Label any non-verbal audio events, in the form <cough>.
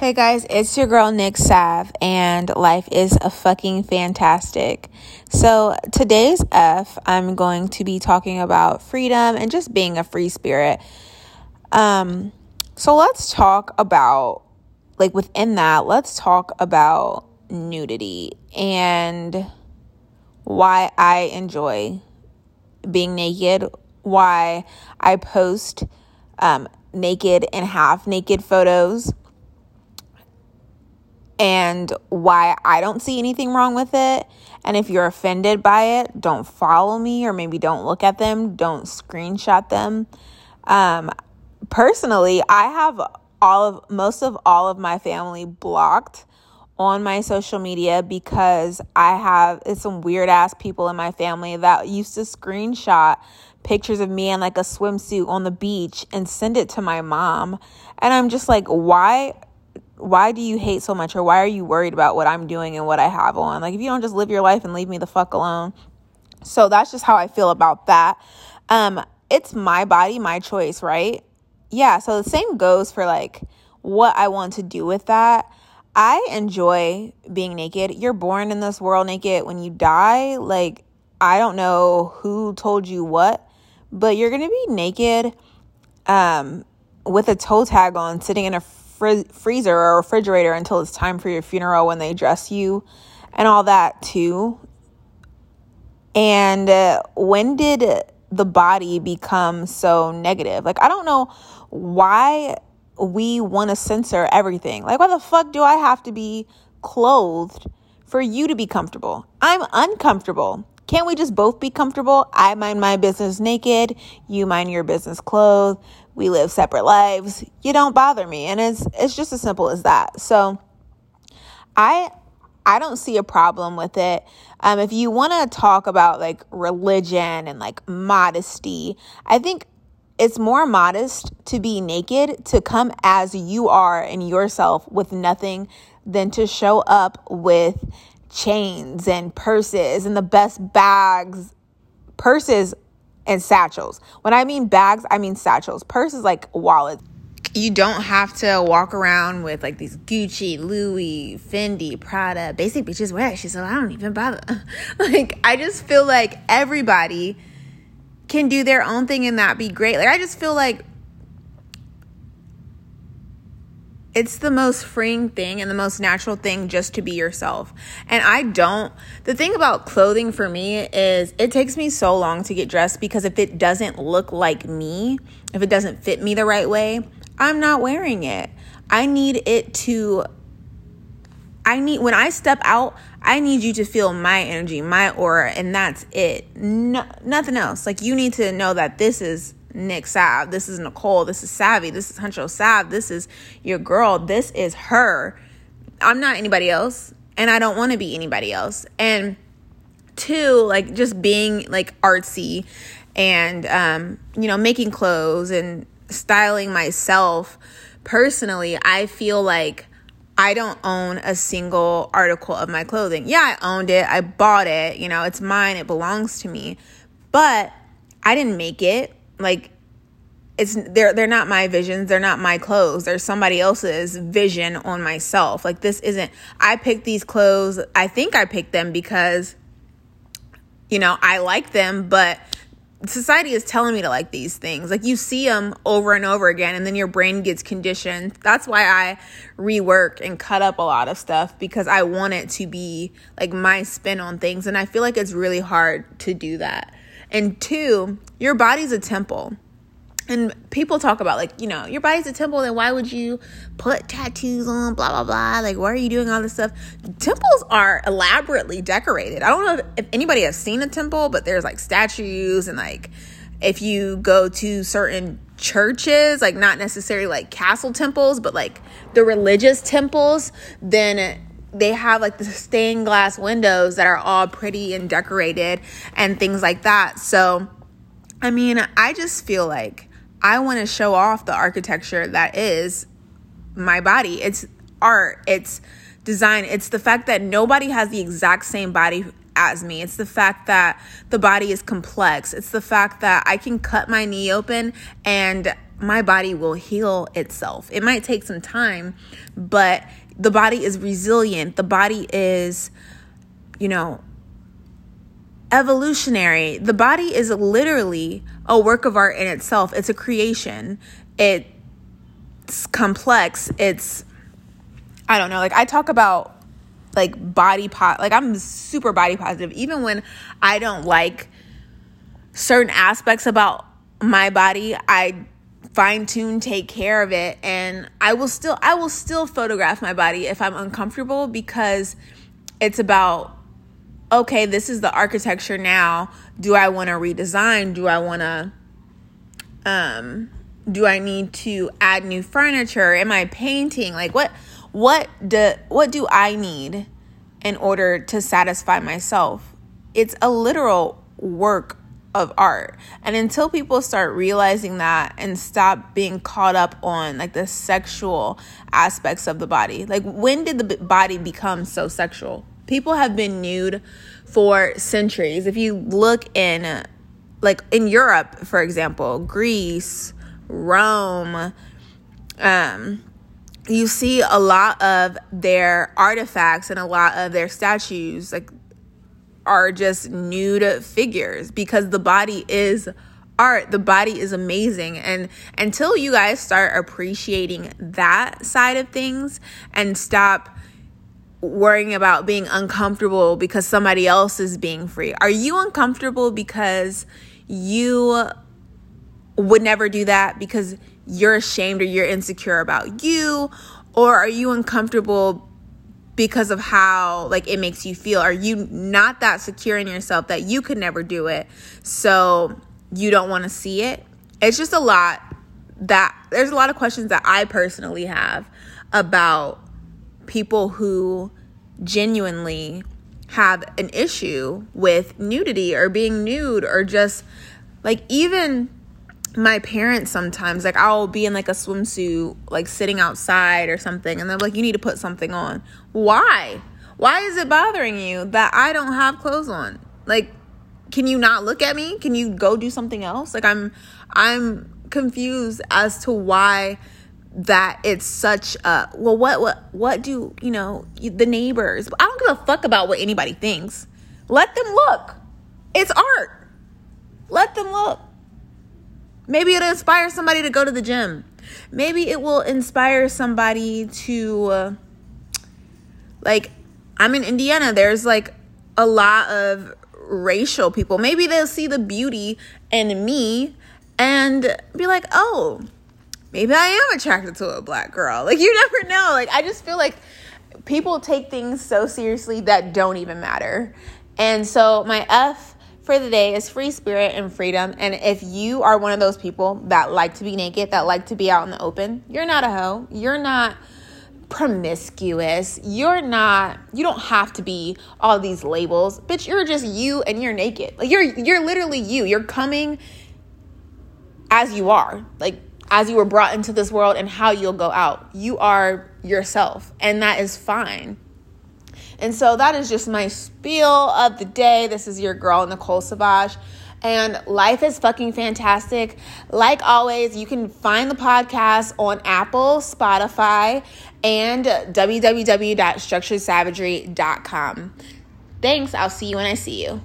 Hey guys, it's your girl Nick Sav, and life is a fucking fantastic. So, today's F, I'm going to be talking about freedom and just being a free spirit. Um, so let's talk about, like, within that, let's talk about nudity and why I enjoy being naked, why I post um, naked and half naked photos and why I don't see anything wrong with it. And if you're offended by it, don't follow me or maybe don't look at them, don't screenshot them. Um, personally, I have all of most of all of my family blocked on my social media because I have it's some weird ass people in my family that used to screenshot pictures of me in like a swimsuit on the beach and send it to my mom. And I'm just like, why why do you hate so much or why are you worried about what I'm doing and what I have on? Like if you don't just live your life and leave me the fuck alone. So that's just how I feel about that. Um it's my body, my choice, right? Yeah, so the same goes for like what I want to do with that. I enjoy being naked. You're born in this world naked. When you die, like I don't know who told you what, but you're going to be naked um with a toe tag on sitting in a fr- freezer or refrigerator until it's time for your funeral when they dress you and all that too. And uh, when did the body become so negative? Like, I don't know why we want to censor everything. Like, why the fuck do I have to be clothed for you to be comfortable? I'm uncomfortable. Can't we just both be comfortable? I mind my business naked, you mind your business clothed. We live separate lives. You don't bother me. And it's it's just as simple as that. So I I don't see a problem with it. Um, if you want to talk about like religion and like modesty, I think it's more modest to be naked, to come as you are in yourself with nothing than to show up with chains and purses and the best bags. Purses and satchels. When I mean bags, I mean satchels. Purses like wallets. You don't have to walk around with like these Gucci, Louis, Fendi, Prada, basic bitches wear. She said, I don't even bother. <laughs> like, I just feel like everybody can do their own thing and that be great. Like, I just feel like it's the most freeing thing and the most natural thing just to be yourself. And I don't, the thing about clothing for me is it takes me so long to get dressed because if it doesn't look like me, if it doesn't fit me the right way, I'm not wearing it. I need it to, I need, when I step out, I need you to feel my energy, my aura, and that's it. No, nothing else. Like you need to know that this is Nick Sav. This is Nicole. This is Savvy. This is Huncho Sav. This is your girl. This is her. I'm not anybody else, and I don't want to be anybody else. And two, like just being like artsy and um, you know, making clothes and styling myself personally, I feel like I don't own a single article of my clothing. Yeah, I owned it. I bought it. You know, it's mine. It belongs to me. But I didn't make it like it's they're they're not my visions they're not my clothes they're somebody else's vision on myself. Like this isn't i picked these clothes i think i picked them because you know i like them but society is telling me to like these things. Like you see them over and over again and then your brain gets conditioned. That's why i rework and cut up a lot of stuff because i want it to be like my spin on things and i feel like it's really hard to do that and two, your body's a temple. And people talk about like, you know, your body's a temple, then why would you put tattoos on, blah, blah, blah? Like, why are you doing all this stuff? Temples are elaborately decorated. I don't know if anybody has seen a temple, but there's like statues and like if you go to certain churches, like not necessarily like castle temples, but like the religious temples, then they have like the stained glass windows that are all pretty and decorated and things like that. So, I mean, I just feel like I want to show off the architecture that is my body. It's art, it's design, it's the fact that nobody has the exact same body as me. It's the fact that the body is complex. It's the fact that I can cut my knee open and my body will heal itself. It might take some time, but the body is resilient. The body is, you know, evolutionary. The body is literally a work of art in itself. It's a creation. It's complex. It's I don't know. Like I talk about like body pot like I'm super body positive even when I don't like certain aspects about my body. I fine tune take care of it and I will still I will still photograph my body if I'm uncomfortable because it's about okay, this is the architecture now. Do I want to redesign? Do I want to um do I need to add new furniture? Am I painting? Like what what do what do I need in order to satisfy myself? It's a literal work of art. And until people start realizing that and stop being caught up on like the sexual aspects of the body. Like when did the body become so sexual? People have been nude for centuries. If you look in like in Europe, for example, Greece, Rome, um you see a lot of their artifacts and a lot of their statues like are just nude figures because the body is art. The body is amazing. And until you guys start appreciating that side of things and stop worrying about being uncomfortable because somebody else is being free are you uncomfortable because you would never do that because you're ashamed or you're insecure about you? Or are you uncomfortable because of how like it makes you feel. Are you not that secure in yourself that you could never do it? So you don't want to see it? It's just a lot that there's a lot of questions that i personally have about people who genuinely have an issue with nudity or being nude or just like even my parents sometimes like I'll be in like a swimsuit like sitting outside or something and they're like you need to put something on. Why? Why is it bothering you that I don't have clothes on? Like can you not look at me? Can you go do something else? Like I'm I'm confused as to why that it's such a well what what what do, you know, the neighbors. I don't give a fuck about what anybody thinks. Let them look. It's art. Let them look. Maybe it'll inspire somebody to go to the gym. Maybe it will inspire somebody to, uh, like, I'm in Indiana. There's like a lot of racial people. Maybe they'll see the beauty in me and be like, oh, maybe I am attracted to a black girl. Like, you <laughs> never know. Like, I just feel like people take things so seriously that don't even matter. And so, my F for the day is free spirit and freedom. And if you are one of those people that like to be naked, that like to be out in the open, you're not a hoe. You're not promiscuous. You're not you don't have to be all these labels. Bitch, you're just you and you're naked. Like you're you're literally you. You're coming as you are. Like as you were brought into this world and how you'll go out. You are yourself, and that is fine. And so that is just my spiel of the day. This is your girl, Nicole Savage. And life is fucking fantastic. Like always, you can find the podcast on Apple, Spotify, and www.structuredsavagery.com. Thanks. I'll see you when I see you.